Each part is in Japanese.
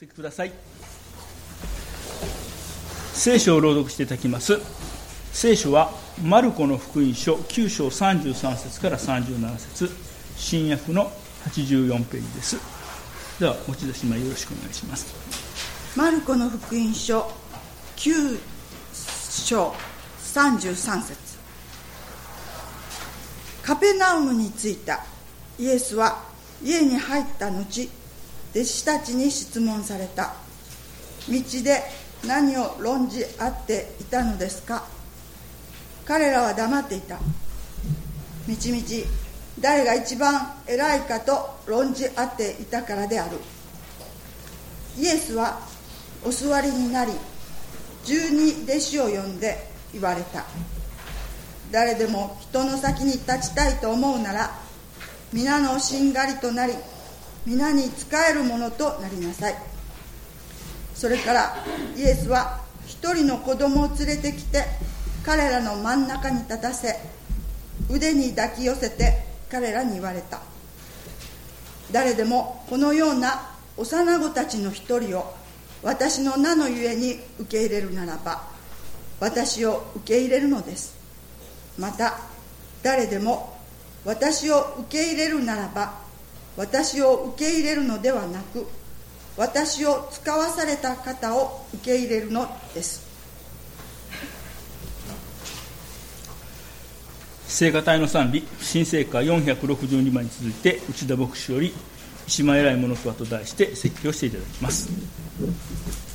席ください。聖書を朗読していただきます。聖書はマルコの福音書9章33節から37節。新約の84ページです。では持ち出し前よろしくお願いします。マルコの福音書9章33節。カペナウムに着いたイエスは家に入った後弟子たちに質問された。道で何を論じ合っていたのですか？彼らは黙っていた。みちみち誰が一番偉いかと論じ合っていたからである。イエスはお座りになり十二弟子を呼んで言われた。誰でも人の先に立ちたいと思うなら皆のしんがりとなり皆に仕えるものとなりなさい。それからイエスは一人の子供を連れてきて彼らの真ん中に立たせ腕に抱き寄せて彼らに言われた。誰でもこのような幼子たちの一人を私の名のゆえに受け入れるならば私を受け入れるのです。また誰でも私を受け入れるならば私を受け入れるのではなく私を使わされた方を受け入れるのです。聖歌隊の賛美新聖歌462番に続いて内田牧師より「一枚偉いものとは」と題して説教していただきます「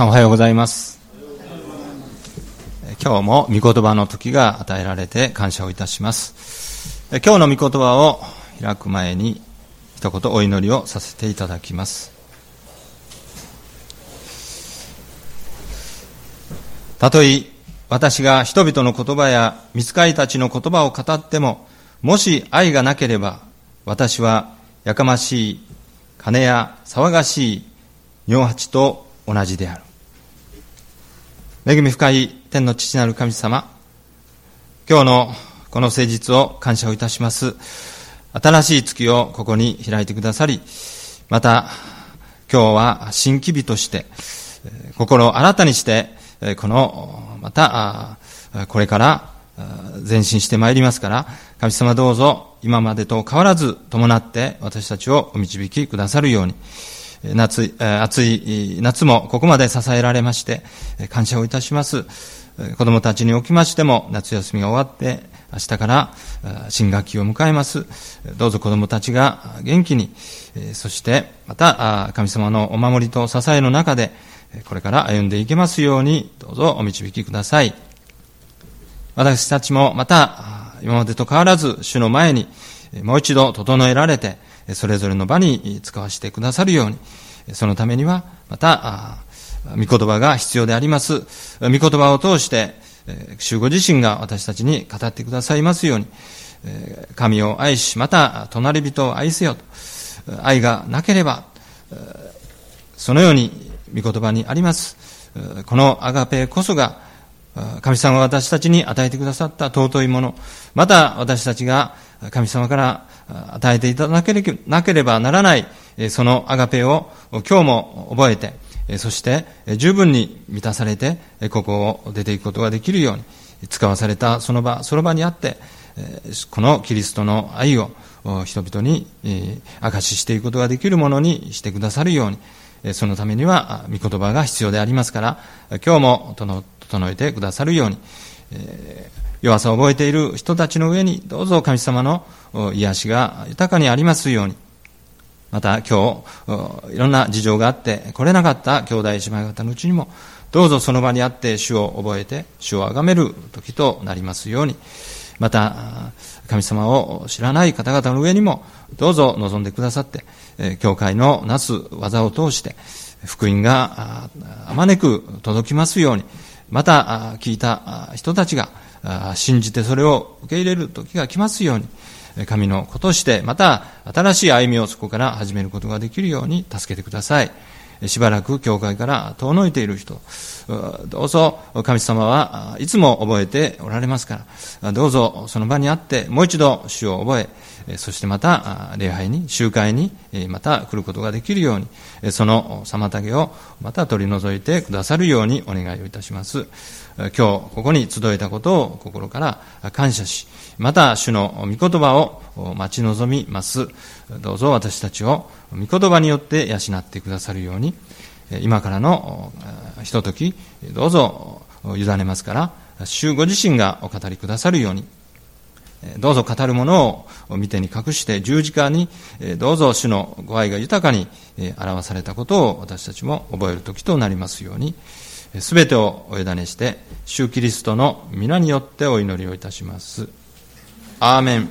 さんおはようございます。今日も御言葉の時が与えられて感謝をいたします。今日の御言葉を開く前に一言お祈りをさせていただきます。たとえ私が人々の言葉や見つかりたちの言葉を語っても、もし愛がなければ、私はやかましい金や騒がしい尿八と同じである。恵み深い天の父なる神様、今日のこの誠実を感謝をいたします。新しい月をここに開いてくださり、また、今日は新規日として、心を新たにして、この、また、これから前進してまいりますから、神様どうぞ今までと変わらず伴って私たちをお導きくださるように、夏、暑い夏もここまで支えられまして、感謝をいたします。子供たちにおきましても、夏休みが終わって、明日から新学期を迎えます。どうぞ子供たちが元気に、そしてまた神様のお守りと支えの中で、これから歩んでいけますように、どうぞお導きください。私たちもまた、今までと変わらず、主の前に、もう一度整えられて、それぞれの場に使わせてくださるように、そのためには、また、御言葉が必要であります。御言葉を通して、主ご自身が私たちに語ってくださいますように、神を愛し、また、隣人を愛せよと。愛がなければ、そのように御言葉にあります。このアガペこそが、神様が私たちに与えてくださった尊いもの、また私たちが神様から与えていただけなければならない、そのアガペを今日も覚えて、そして十分に満たされて、ここを出ていくことができるように、使わされたその場、その場にあって、このキリストの愛を人々に証ししていくことができるものにしてくださるように、そのためには御言葉が必要でありますから、今日もとの整えてくださるように。え、弱さを覚えている人たちの上に、どうぞ神様の癒しが豊かにありますように、また今日、いろんな事情があって来れなかった兄弟姉妹方のうちにも、どうぞその場にあって主を覚えて、主を崇める時となりますように、また、神様を知らない方々の上にも、どうぞ望んでくださって、教会のなす技を通して、福音があまねく届きますように、また聞いた人たちが信じてそれを受け入れる時が来ますように、神の子として、また新しい歩みをそこから始めることができるように助けてください。しばらく教会から遠のいている人、どうぞ神様はいつも覚えておられますから、どうぞその場にあってもう一度主を覚え、そしてまた礼拝に、集会にまた来ることができるように、その妨げをまた取り除いてくださるようにお願いをいたします。今日ここに集えたことを心から感謝し、また主の御言葉を待ち望みます。どうぞ私たちを御言葉によって養ってくださるように、今からのひととき、どうぞ委ねますから、主ご自身がお語りくださるように、どうぞ語るものを見てに隠して十字架にどうぞ主のご愛が豊かに表されたことを私たちも覚える時となりますように、すべてをお委ねして、主キリストの皆によってお祈りをいたします。アーメン。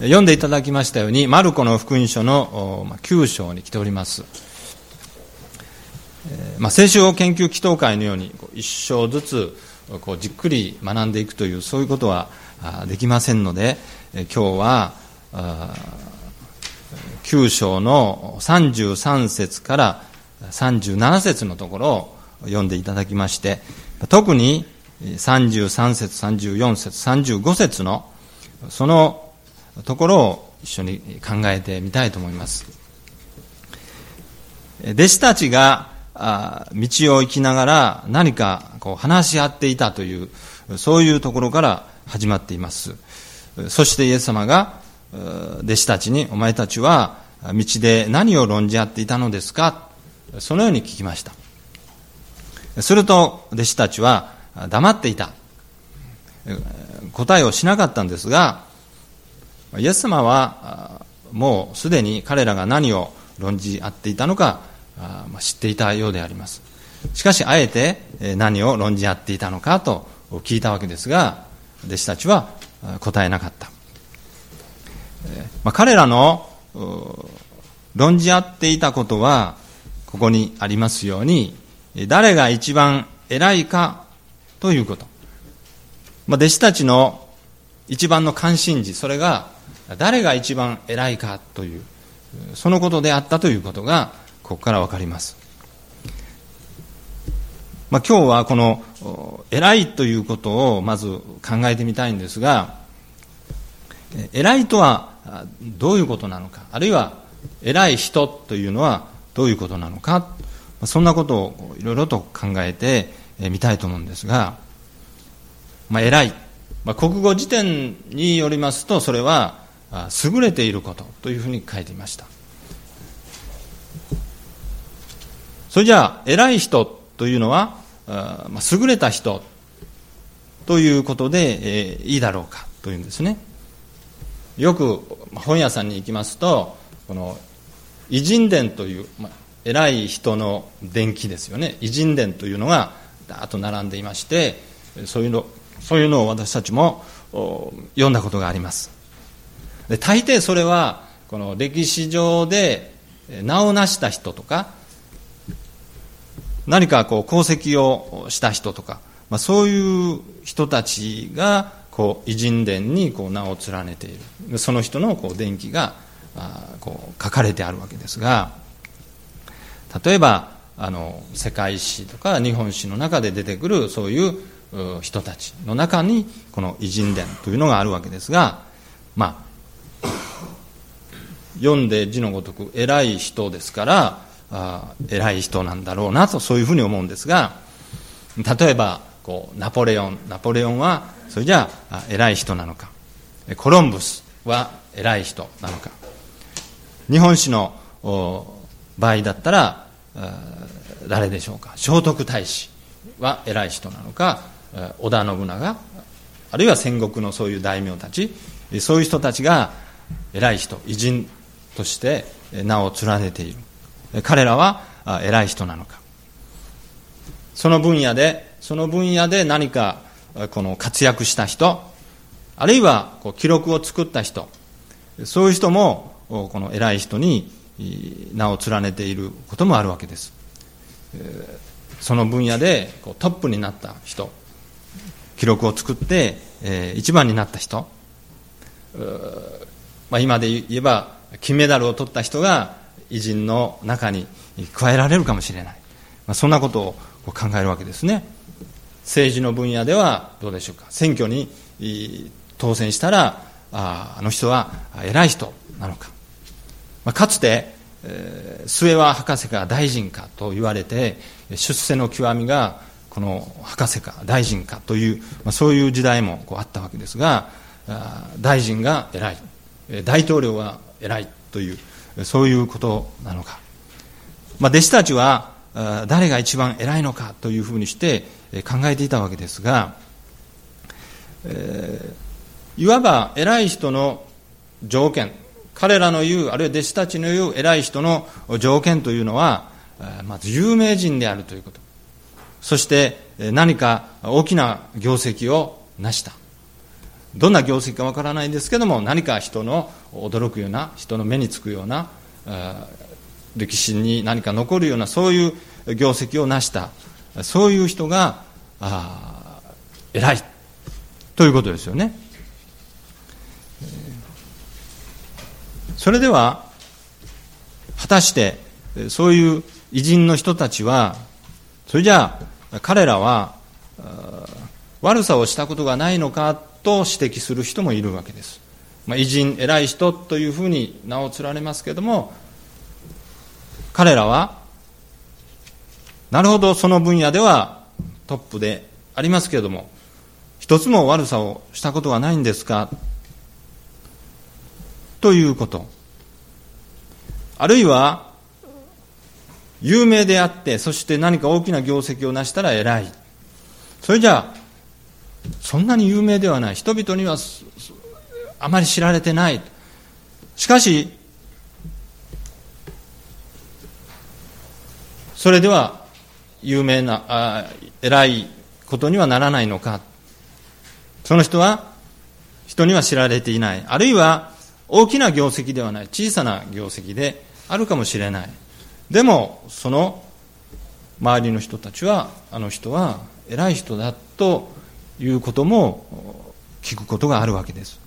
読んでいただきましたように、マルコの福音書の9章に来ております。まあ、聖書研究祈祷会のように、一章ずつこうじっくり学んでいくという、そういうことはできませんので、今日は、9章の33節から37節のところを読んでいただきまして、特に33節、34節、35節のそのところを一緒に考えてみたいと思います。弟子たちが道を行きながら何かこう話し合っていたという、そういうところから始まっています。そしてイエス様が弟子たちに、お前たちは道で何を論じ合っていたのですか？そのように聞きました。すると、弟子たちは黙っていた。答えをしなかったんですが、イエス様はもうすでに彼らが何を論じ合っていたのかあ、ま、知っていたようであります。しかしあえて何を論じ合っていたのかと聞いたわけですが弟子たちは答えなかった、まあ、彼らの論じ合っていたことはここにありますように誰が一番偉いかということ、まあ、弟子たちの一番の関心事それが誰が一番偉いかというそのことであったということがここから分かります。まあ、今日はこの偉いということをまず考えてみたいんですが偉いとはどういうことなのかあるいは偉い人というのはどういうことなのかそんなことをいろいろと考えてみたいと思うんですが、まあ、偉い、まあ、国語辞典によりますとそれは優れていることというふうに書いていました。それじゃあ偉い人というのはあまあ、優れた人ということで、えー、いいだろうかというんですね。よく本屋さんに行きますとこの偉人伝という、まあ、偉い人の伝記ですよね。偉人伝というのがだーっと並んでいましてそういうのそういうのを私たちも読んだことがあります。で大抵それはこの歴史上で名を成した人とか何かこう功績をした人とか、まあ、そういう人たちがこう偉人伝にこう名を連ねている。その人のこう伝記があこう書かれてあるわけですが例えばあの世界史とか日本史の中で出てくるそういう人たちの中にこの偉人伝というのがあるわけですがまあ読んで字のごとく偉い人ですからあ偉い人なんだろうなとそういうふうに思うんですが例えばこうナポレオンナポレオンはそれじゃあ偉い人なのか。コロンブスは偉い人なのか。日本史の場合だったら誰でしょうか。聖徳太子は偉い人なのか織田信長あるいは戦国のそういう大名たちそういう人たちが偉い人偉人として名を連ねている。彼らは偉い人なのか。その分野でその分野で何かこの活躍した人あるいはこう記録を作った人そういう人もこの偉い人に名を連ねていることもあるわけです。その分野でトップになった人記録を作って一番になった人まあ、今で言えば金メダルを取った人が偉人の中に加えられるかもしれない、まあ、そんなことを考えるわけですね。政治の分野ではどうでしょうか。選挙に当選したらあの人は偉い人なのか、まあ、かつて、えー、末は博士か大臣かと言われて出世の極みがこの博士か大臣かという、まあ、そういう時代もこうあったわけですが大臣が偉い。大統領が偉いというそういうことなのか、まあ、弟子たちは誰が一番偉いのかというふうにして考えていたわけですが、えー、いわば偉い人の条件彼らの言うあるいは弟子たちの言う偉い人の条件というのはまず有名人であるということ。そして何か大きな業績を成した。どんな業績かわからないんですけども何か人の驚くような人の目につくような歴史に何か残るようなそういう業績を成したそういう人が偉いということですよね。それでは果たしてそういう偉人の人たちはそれじゃあ彼らは悪さをしたことがないのかと指摘する人もいるわけです、まあ、偉人偉い人というふうに名を連ねますけれども彼らはなるほどその分野ではトップでありますけれども一つも悪さをしたことはないんですか？ということ。あるいは有名であってそして何か大きな業績を成したら偉い。それじゃあそんなに有名ではない。人々にはあまり知られてない。しかしそれでは有名なあ偉いことにはならないのか。その人は人には知られていない。あるいは大きな業績ではない。小さな業績であるかもしれない。でもその周りの人たちはあの人は偉い人だということも聞くことがあるわけです。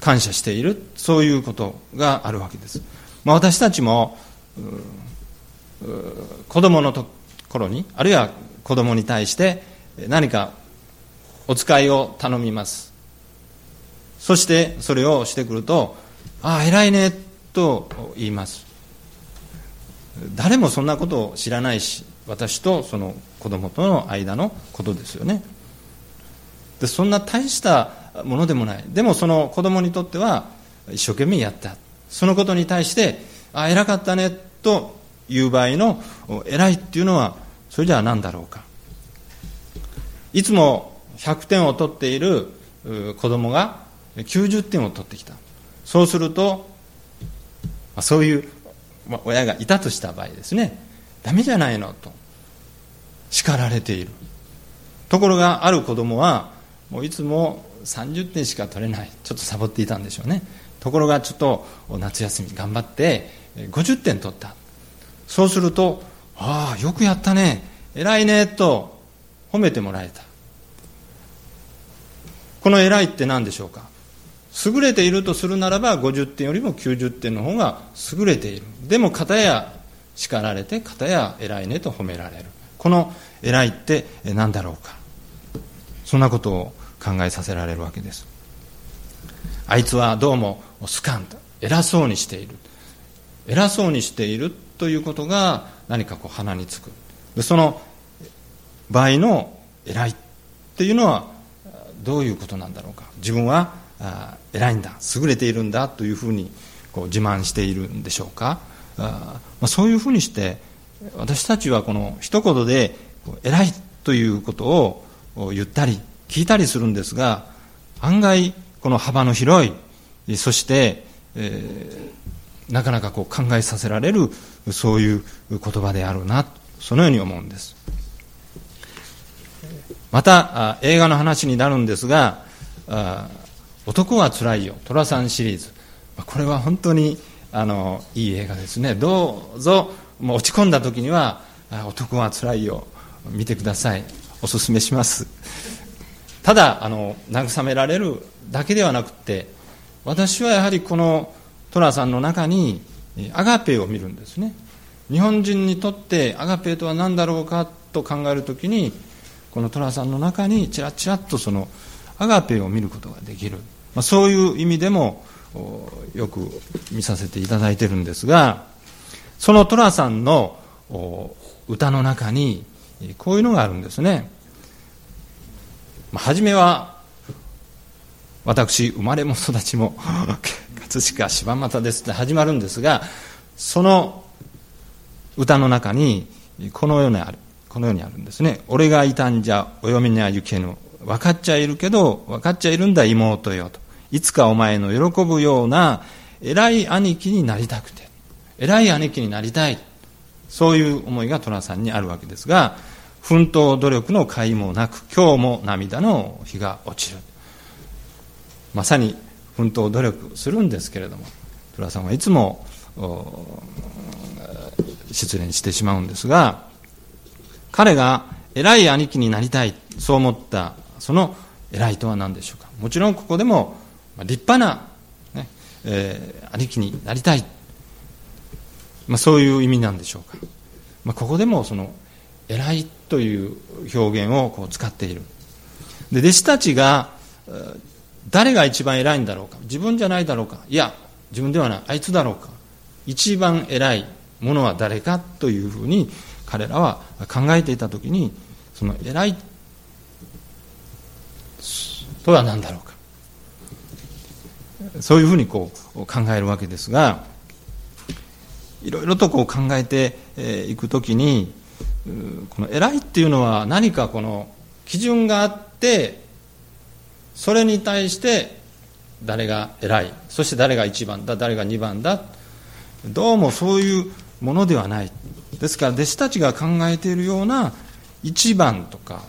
感謝しているそういうことがあるわけです、まあ、私たちも子供のところにあるいは子供に対して何かお使いを頼みます。そしてそれをしてくるとああ偉いねと言います。誰もそんなことを知らないし私とその子供との間のことですよね。でそんな大したものでもない。でもその子供にとっては一生懸命やった。そのことに対してあ偉かったねという場合の偉いっていうのはそれじゃあ何だろうか。いつも100点を取っている子供が90点を取ってきた。そうするとそういう親がいたとした場合ですね。ダメじゃないのと。叱られている。ところがある子供はもういつも30点しか取れない。ちょっとサボっていたんでしょうね。ところがちょっと夏休み頑張って50点取った。そうするとああよくやったね。偉いねと褒めてもらえた。この偉いって何でしょうか。優れているとするならば50点よりも90点の方が優れている。でも片や叱られて片や偉いねと褒められる。この偉いって何だろうか。そんなことを考えさせられるわけです。あいつはどうもスカンと偉そうにしている。偉そうにしているということが何かこう鼻につく。でその場合の偉いっていうのはどういうことなんだろうか。自分は偉いんだ。優れているんだというふうにこう自慢しているんでしょうか。あ、まあ、そういうふうにして私たちはこの一言で偉いということを言ったり聞いたりするんですが案外この幅の広いそして、えー、なかなかこう考えさせられるそういう言葉であるなそのように思うんです。また映画の話になるんですが「男はつらいよ」寅さんシリーズ。これは本当にあのいい映画ですね。どうぞもう落ち込んだ時には「男はつらいよ」見てください。おすすめします。ただあの慰められるだけではなくて私はやはりこの寅さんの中にアガペを見るんですね。日本人にとってアガペとは何だろうかと考えるときにこの寅さんの中にちらちらっとそのアガペを見ることができる、まあ、そういう意味でもよく見させていただいてるんですがその寅さんの歌の中にこういうのがあるんですね。初めは私生まれも育ちも 葛飾柴又ですって始まるんですがその歌の中にこのようにあるこのようにあるんですね。俺がいたんじゃお嫁には行けぬ。分かっちゃいるけど分かっちゃいるんだ妹よと。いつかお前の喜ぶような偉い兄貴になりたくて偉い兄貴になりたい。そういう思いが寅さんにあるわけですが奮闘努力の甲斐もなく今日も涙の日が落ちる。まさに奮闘努力するんですけれども寅さんはいつも失恋してしまうんですが彼が偉い兄貴になりたいそう思ったその偉いとは何でしょうか。もちろんここでも立派な、ねえー、兄貴になりたい、まあ、そういう意味なんでしょうか、まあ、ここでもその偉いという表現をこう使っている。で弟子たちが誰が一番偉いんだろうか。自分じゃないだろうか。いや自分ではない。あいつだろうか。一番偉いものは誰かというふうに彼らは考えていた時にその偉いとは何だろうか。そういうふうにこう考えるわけですがいろいろとこう考えていくときにこの偉いっていうのは何かこの基準があってそれに対して誰が偉いそして誰が1番だ誰が2番だどうもそういうものではない。ですから弟子たちが考えているような一番とか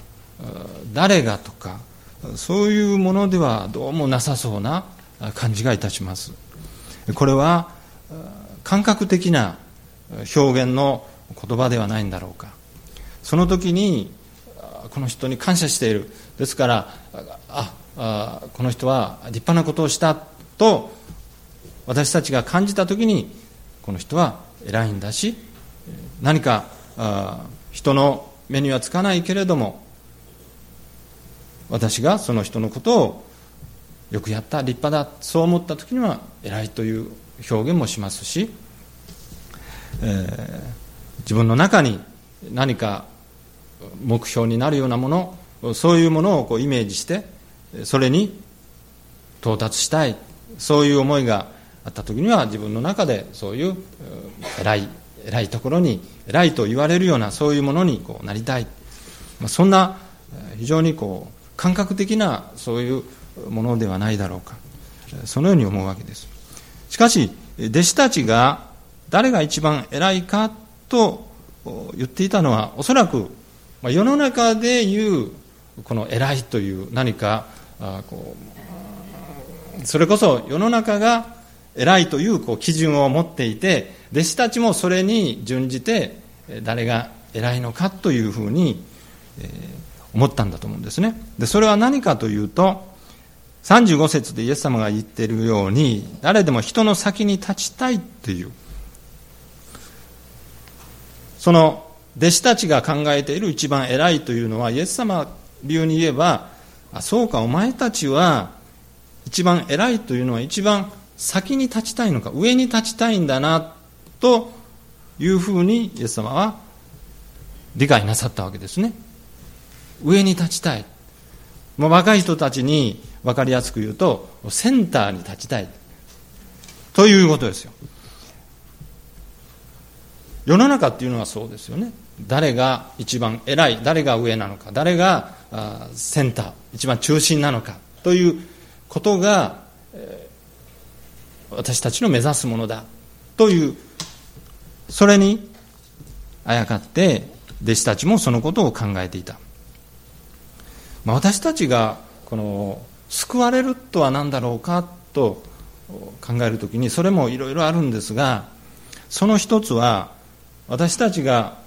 誰がとかそういうものではどうもなさそうな感じがいたします。これは感覚的な表現の言葉ではないんだろうか。その時にこの人に感謝している。ですからああこの人は立派なことをしたと私たちが感じた時にこの人は偉いんだし何か人の目にはつかないけれども私がその人のことをよくやった立派だそう思った時には偉いという表現もしますし、えー、自分の中に何か目標になるようなものそういうものをこうイメージしてそれに到達したいそういう思いがあった時には自分の中でそういう偉い偉いところに偉いと言われるようなそういうものにこうなりたい、まあ、そんな非常にこう感覚的なそういうものではないだろうか。そのように思うわけです。しかし弟子たちが誰が一番偉いかと言っていたのはおそらく世の中でいうこの偉いという何かこうそれこそ世の中が偉いというこう基準を持っていて弟子たちもそれに準じて誰が偉いのかというふうに思ったんだと思うんですね。でそれは何かというと35節でイエス様が言っているように誰でも人の先に立ちたいという。その弟子たちが考えている一番偉いというのはイエス様流に言えばあそうかお前たちは一番偉いというのは一番先に立ちたいのか上に立ちたいんだなというふうにイエス様は理解なさったわけですね。上に立ちたい。もう若い人たちに分かりやすく言うとセンターに立ちたい。ということですよ。世の中っていうのはそうですよね。誰が一番偉い誰が上なのか誰がセンター一番中心なのかということが、私たちの目指すものだ。というそれにあやかって弟子たちもそのことを考えていた、まあ、私たちがこの救われるとは何だろうかと考えるときにそれもいろいろあるんですがその一つは私たちが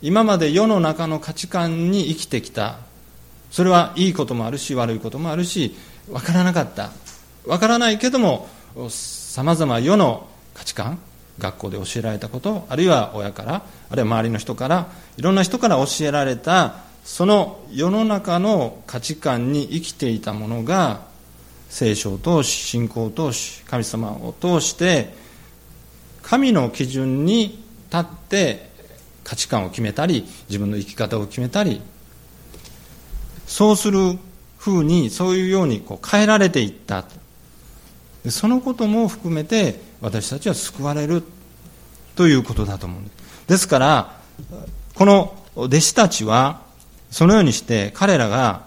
今まで世の中の価値観に生きてきたそれはいいこともあるし悪いこともあるし分からなかった。分からないけどもさまざま世の価値観学校で教えられたことあるいは親からあるいは周りの人からいろんな人から教えられたその世の中の価値観に生きていたものが聖書を通し信仰を通し神様を通して神の基準に立って価値観を決めたり自分の生き方を決めたりそうするふうにそういうようにこう変えられていった。そのことも含めて私たちは救われる。ということだと思うんです。ですからこの弟子たちはそのようにして彼らが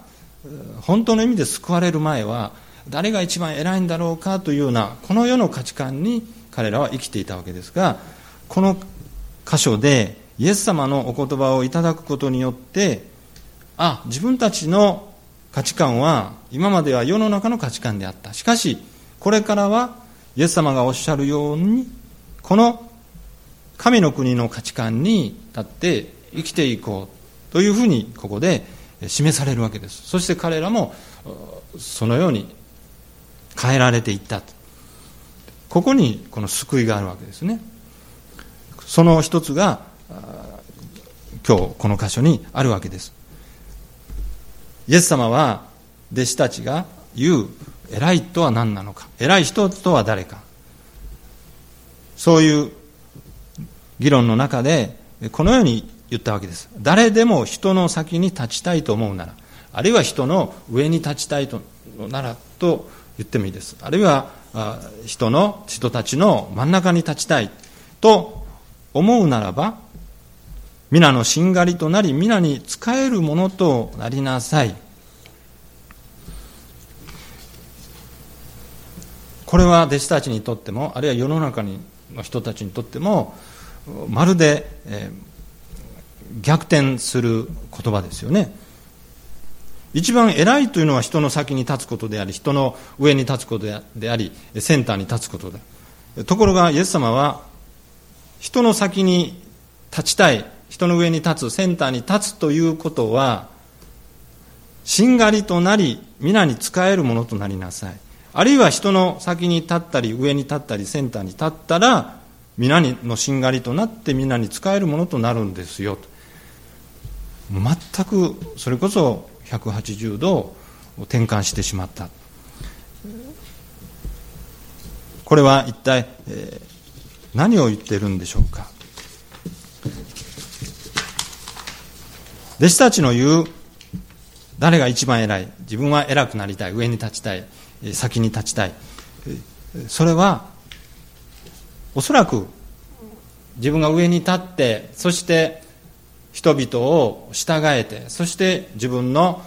本当の意味で救われる前は誰が一番偉いんだろうかというようなこの世の価値観に彼らは生きていたわけですがこの箇所でイエス様のお言葉をいただくことによってあ自分たちの価値観は今までは世の中の価値観であった。しかしこれからはイエス様がおっしゃるようにこの神の国の価値観に立って生きていこう。というふうにここで示されるわけです。そして彼らもそのように変えられていった。ここにこの救いがあるわけですね。その一つが今日この箇所にあるわけです。イエス様は弟子たちが言う偉いとは何なのか。偉い人とは誰か。そういう議論の中でこのように言ったわけです。誰でも人の先に立ちたいと思うならあるいは人の上に立ちたいとならと言ってもいいです。あるいは人の人たちの真ん中に立ちたいと思うならば皆のしんがりとなり皆に仕えるものとなりなさい。これは弟子たちにとってもあるいは世の中の人たちにとってもまるで、えー、逆転する言葉ですよね。一番偉いというのは人の先に立つことであり人の上に立つことでありセンターに立つことだ。ところがイエス様は人の先に立ちたい人の上に立つセンターに立つということはしんがりとなり皆に仕えるものとなりなさい。あるいは人の先に立ったり上に立ったりセンターに立ったら皆のしんがりとなって皆に仕えるものとなるんですよと。全くそれこそ180度転換してしまった。これは一体、何を言っているんでしょうか。弟子たちの言う誰が一番偉い自分は偉くなりたい上に立ちたい先に立ちたいそれはおそらく自分が上に立ってそして人々を従えてそして自分の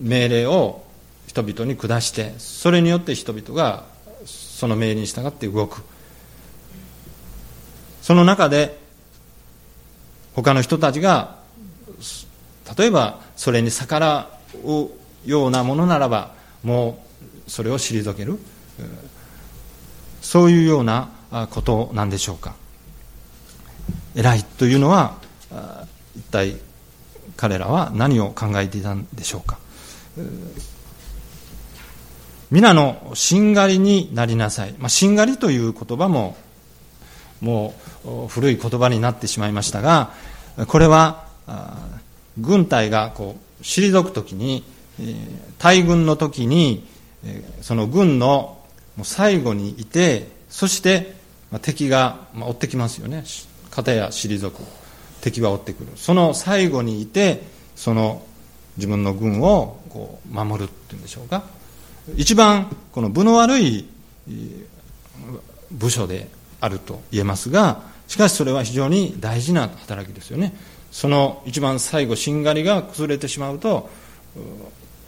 命令を人々に下してそれによって人々がその命令に従って動く。その中で他の人たちが例えばそれに逆らうようなものならばもうそれを退ける。そういうようなことなんでしょうか。偉いというのは一体彼らは何を考えていたんでしょうか。皆のしんがりになりなさい、まあ、しんがりという言葉ももう古い言葉になってしまいましたがこれは軍隊がこう退く時に大軍の時にその軍の最後にいてそして敵が追ってきますよね。片や退く。敵は追ってくる。その最後にいてその自分の軍をこう守るっていうんでしょうか。一番この分の悪い部署であると言えますがしかしそれは非常に大事な働きですよね。その一番最後しんがりが崩れてしまうと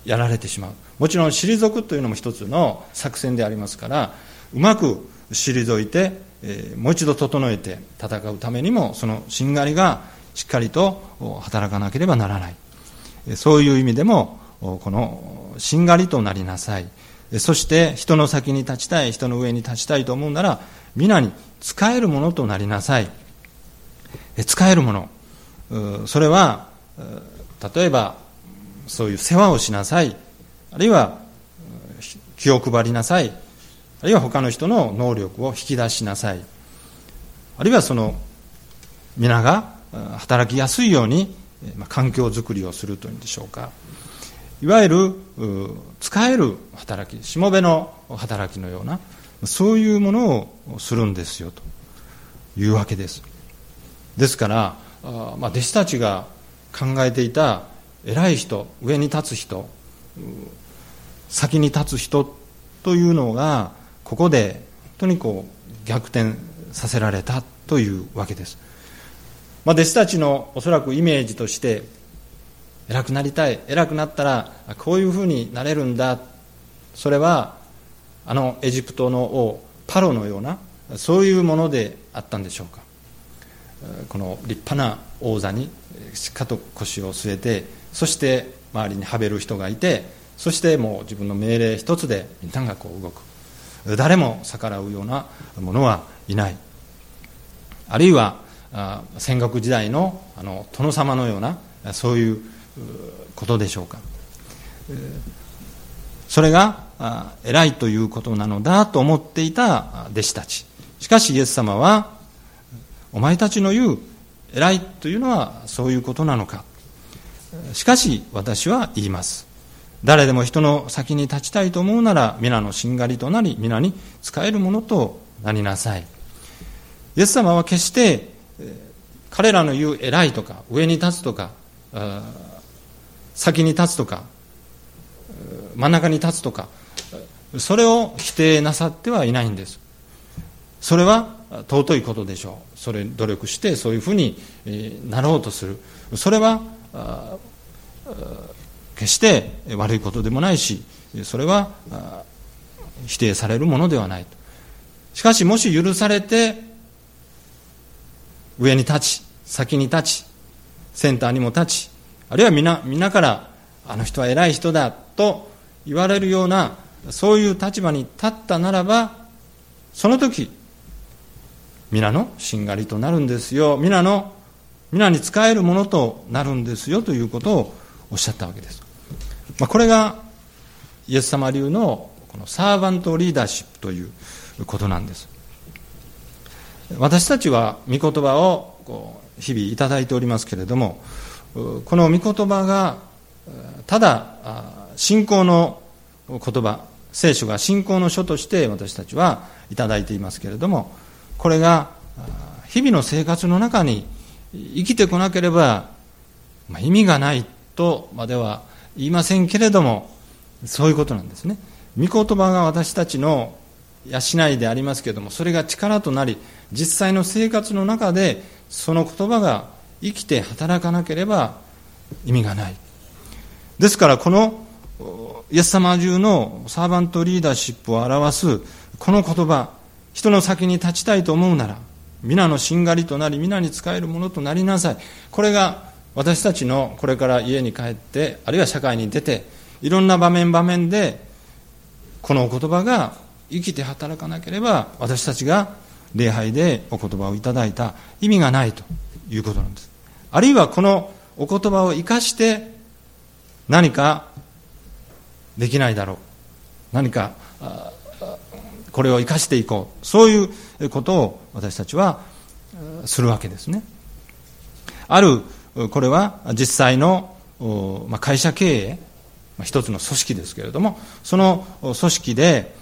やられてしまう。もちろん退くというのも一つの作戦でありますからうまく退いて、えー、もう一度整えて戦うためにもそのしんがりがしっかりと働かなければならない。そういう意味でもこのしんがりとなりなさい。そして人の先に立ちたい人の上に立ちたいと思うなら皆に仕えるものとなりなさい。仕えるもの。それは例えばそういう世話をしなさい。あるいは気を配りなさい。あるいは他の人の能力を引き出しなさい。あるいはその皆が働きやすいように環境づくりをするというんでしょうか。いわゆる使える働きしもべの働きのようなそういうものをするんですよと。いうわけです。ですからまあ、弟子たちが考えていた偉い人上に立つ人先に立つ人というのがここで本当にこう逆転させられたというわけです、まあ、弟子たちのおそらくイメージとして偉くなりたい偉くなったらこういうふうになれるんだ。それはあのエジプトの王パロのようなそういうものであったんでしょうか。この立派な王座にしっかりと腰を据えてそして周りにはべる人がいてそしてもう自分の命令一つでみんながこう動く。誰も逆らうようなものはいない。あるいは戦国時代のあの殿様のようなそういうことでしょうか。それが偉いということなのだと思っていた弟子たち。しかしイエス様はお前たちの言う偉いというのはそういうことなのか。しかし私は言います。誰でも人の先に立ちたいと思うなら皆のしんがりとなり皆に使えるものとなりなさい。イエス様は決して彼らの言う偉いとか上に立つとか先に立つとか真ん中に立つとかそれを否定なさってはいないんです。それは尊いことでしょう。それ努力してそういうふうになろうとする。それは決して悪いことでもないしそれは否定されるものではないしかしもし許されて上に立ち先に立ちセンターにも立ちあるいは皆皆からあの人は偉い人だと言われるようなそういう立場に立ったならばその時皆のしんがりとなるんですよ。皆の皆に使えるものとなるんですよということをおっしゃったわけです、まあ、これがイエス様流のこのサーバントリーダーシップということなんです。私たちは御言葉をこう日々いただいておりますけれどもこの御言葉がただ信仰の言葉聖書が信仰の書として私たちはいただいていますけれどもこれが日々の生活の中に生きてこなければ、意味がないとまでは言いませんけれどもそういうことなんですね。御言葉が私たちの養いでありますけれどもそれが力となり実際の生活の中でその言葉が生きて働かなければ意味がない。ですからこのイエス様中のサーバントリーダーシップを表すこの言葉人の先に立ちたいと思うなら皆のしんがりとなり皆に仕えるものとなりなさい。これが私たちのこれから家に帰ってあるいは社会に出ていろんな場面場面でこのお言葉が生きて働かなければ私たちが礼拝でお言葉をいただいた。意味がないということなんです。あるいはこのお言葉を生かして何かできないだろう。何かこれを生かしていこう。そういうことを私たちはするわけですね。あるこれは実際の会社経営一つの組織ですけれどもその組織で、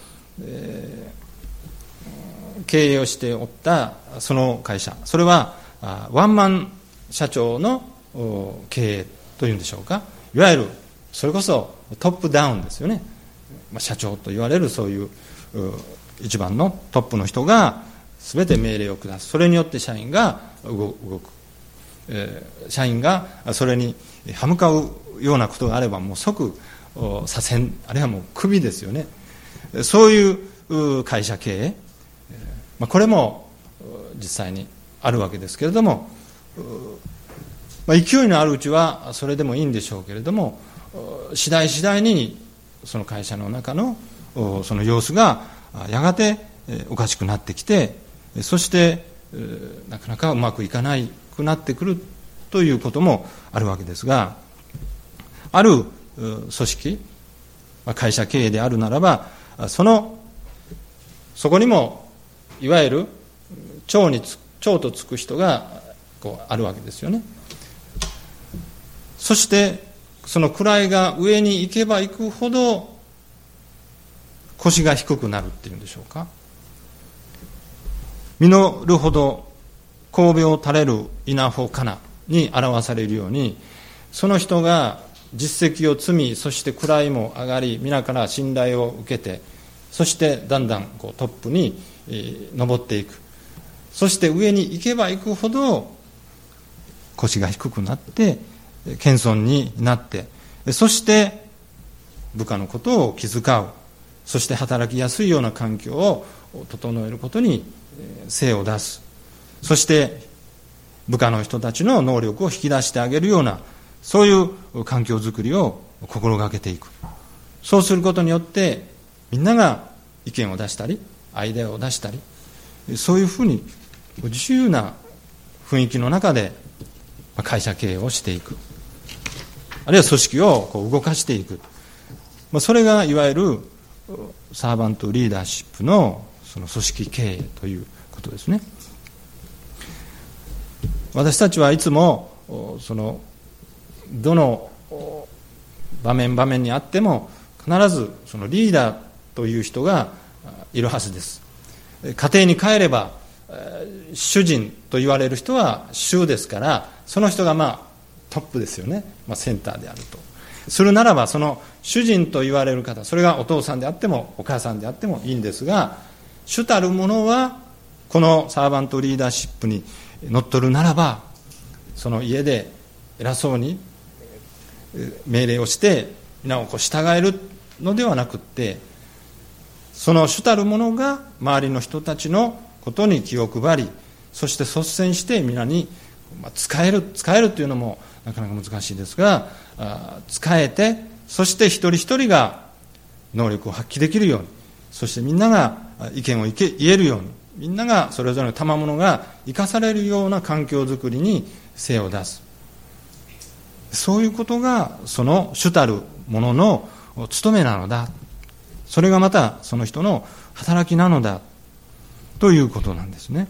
経営をしておったその会社。それはワンマン社長の経営というんでしょうか。いわゆるそれこそトップダウンですよね。社長と言われるそういう一番のトップの人が全て命令を下す。それによって社員が動く、社員がそれに歯向かうようなことがあればもう即左遷あるいはもうクビですよね。そういう会社経営、まあ、これも実際にあるわけですけれども、まあ、勢いのあるうちはそれでもいいんでしょうけれども次第次第にその会社の中のその様子がやがておかしくなってきてそしてなかなかうまくいかないくなってくるということもあるわけですがある組織会社経営であるならばそのそこにもいわゆる長に長とつく人がこうあるわけですよね。そしてその位が上に行けば行くほど腰が低くなるっていうんでしょうか。実るほど神戸を垂れる稲穂かなに表されるようにその人が実績を積みそして位も上がり皆から信頼を受けてそしてだんだんこうトップに上っていく。そして上に行けば行くほど腰が低くなって謙遜になってそして部下のことを気遣う。そして働きやすいような環境を整えることに精を出す。そして部下の人たちの能力を引き出してあげるようなそういう環境づくりを心がけていく。そうすることによってみんなが意見を出したりアイデアを出したりそういうふうに自由な雰囲気の中で会社経営をしていく。あるいは組織をこう動かしていく。それがいわゆるサーバントリーダーシップのその組織経営ということですね。私たちはいつもそのどの場面場面にあっても必ずそのリーダーという人がいるはずです。家庭に帰れば主人と言われる人は主ですからその人がまあトップですよね、まあ、センターであると。するならばその主人と言われる方それがお父さんであってもお母さんであってもいいんですが主たる者はこのサーバントリーダーシップに乗っ取るならばその家で偉そうに命令をして皆をこう従えるのではなくってその主たる者が周りの人たちのことに気を配りそして率先して皆に使える使えるというのもなかなか難しいですが使えてそして一人一人が能力を発揮できるようにそしてみんなが意見を言えるようにみんながそれぞれの賜物が生かされるような環境づくりに精を出す。そういうことがその主たるものの務めなのだ。それがまたその人の働きなのだ。ということなんですね。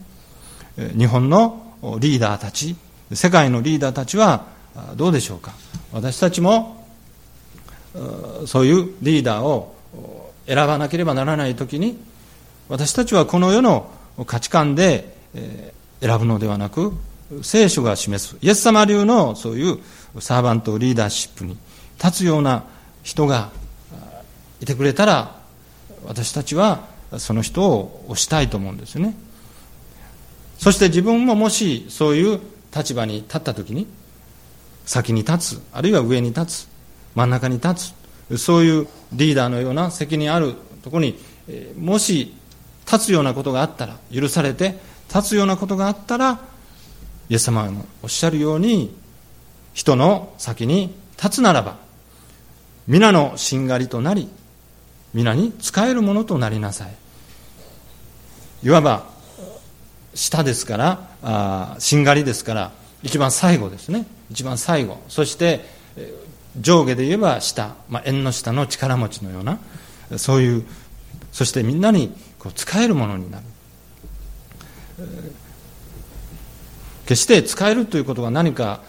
日本のリーダーたち世界のリーダーたちはどうでしょうか。私たちもそういうリーダーを選ばなければならない時に私たちはこの世の価値観で選ぶのではなく聖書が示す。イエス様流のそういうサーバントリーダーシップに立つような人がいてくれたら私たちはその人を推したいと思うんですよね。そして自分ももしそういう立場に立った時に先に立つあるいは上に立つ真ん中に立つそういうリーダーのような責任あるところにもし立つようなことがあったら許されて立つようなことがあったらイエス様のおっしゃるように人の先に立つならば皆のしんがりとなり皆に仕えるものとなりなさい。いわば下ですからあしんがりですから一番最後ですね。一番最後。そして上下で言えば下、まあ、縁の下の力持ちのようなそういうそしてみんなにこう使えるものになる。決して使えるということが何か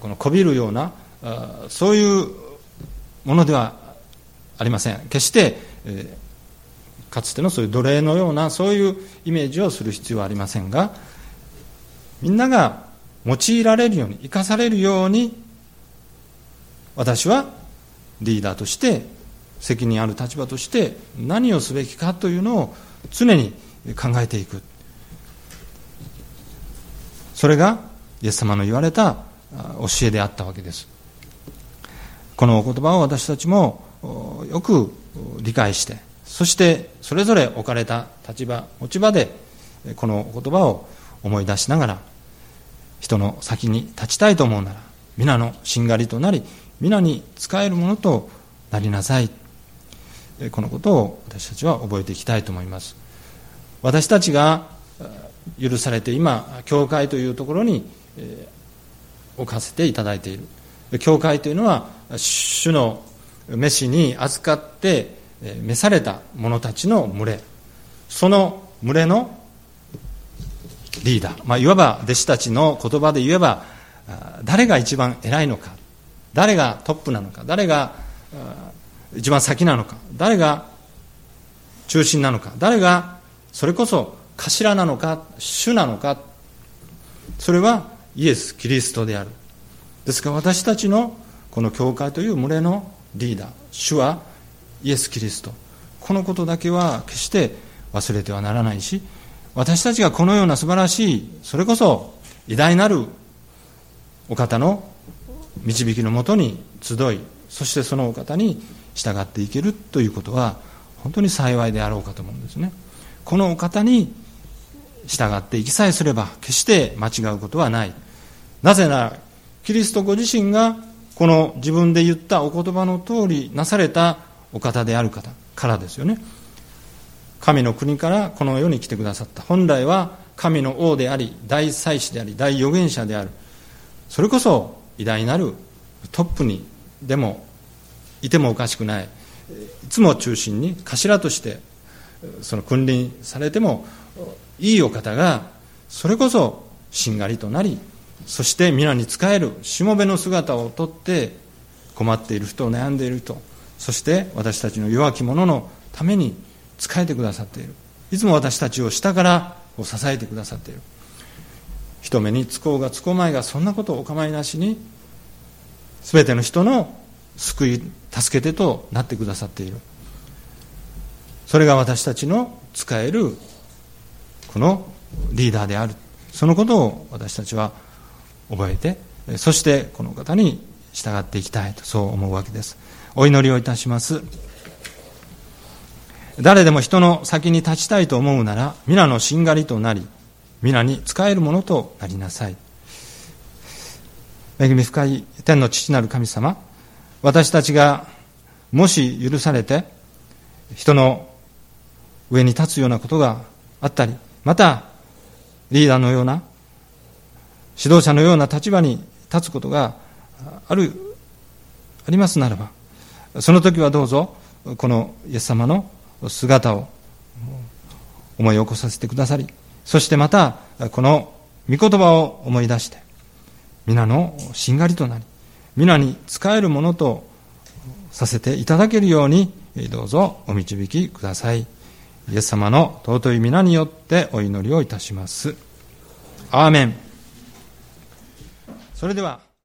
このこびるようなそういうものではありません。決して、えかつてのそういう奴隷のようなそういうイメージをする必要はありませんがみんなが用いられるように生かされるように私はリーダーとして責任ある立場として何をすべきかというのを常に考えていく。それがイエス様の言われた教えであったわけです。このお言葉を私たちもよく理解してそしてそれぞれ置かれた立場持ち場でこの言葉を思い出しながら人の先に立ちたいと思うなら皆のしんがりとなり皆に仕えるものとなりなさい。このことを私たちは覚えていきたいと思います。私たちが許されて今教会というところに置かせていただいている。教会というのは主の召しに預かって召された者たちの群れ。その群れのリーダー、まあ、いわば弟子たちの言葉で言えば誰が一番偉いのか。誰がトップなのか。誰が一番先なのか。誰が中心なのか。誰がそれこそ頭なのか主なのか。それはイエス・キリストである。ですから私たちのこの教会という群れのリーダー主はイエス・キリスト。このことだけは決して忘れてはならないし私たちがこのような素晴らしいそれこそ偉大なるお方の導きのもとに集いそしてそのお方に従っていけるということは本当に幸いであろうかと思うんですね。このお方に従っていきさえすれば決して間違うことはない。なぜならキリストご自身がこの自分で言ったお言葉の通りなされたお方である方からですよね。神の国からこの世に来てくださった。本来は神の王であり大祭司であり大預言者である。それこそ偉大なるトップにでもいてもおかしくない。いつも中心に頭としてその君臨されてもいいお方がそれこそしんがりとなりそして皆に仕えるしもべの姿をとって困っている人を悩んでいる人そして私たちの弱き者のために仕えてくださっている。いつも私たちを下から支えてくださっている。人目につこうがつこまいがそんなことをお構いなしに全ての人の救い助けてとなってくださっている。それが私たちの使えるこのリーダーである。そのことを私たちは覚えてそしてこの方に従っていきたいとそう思うわけです。お祈りをいたします。誰でも人の先に立ちたいと思うなら皆のしんがりとなり皆に仕えるものとなりなさい。恵み深い天の父なる神様私たちがもし許されて人の上に立つようなことがあったりまたリーダーのような指導者のような立場に立つことがあるありますならばその時はどうぞこのイエス様の姿を思い起こさせてくださりそしてまたこの御言葉を思い出して皆のしんがりとなり皆に仕えるものとさせていただけるようにどうぞお導きください。イエス様の尊い皆によってお祈りをいたします。アーメン。それでは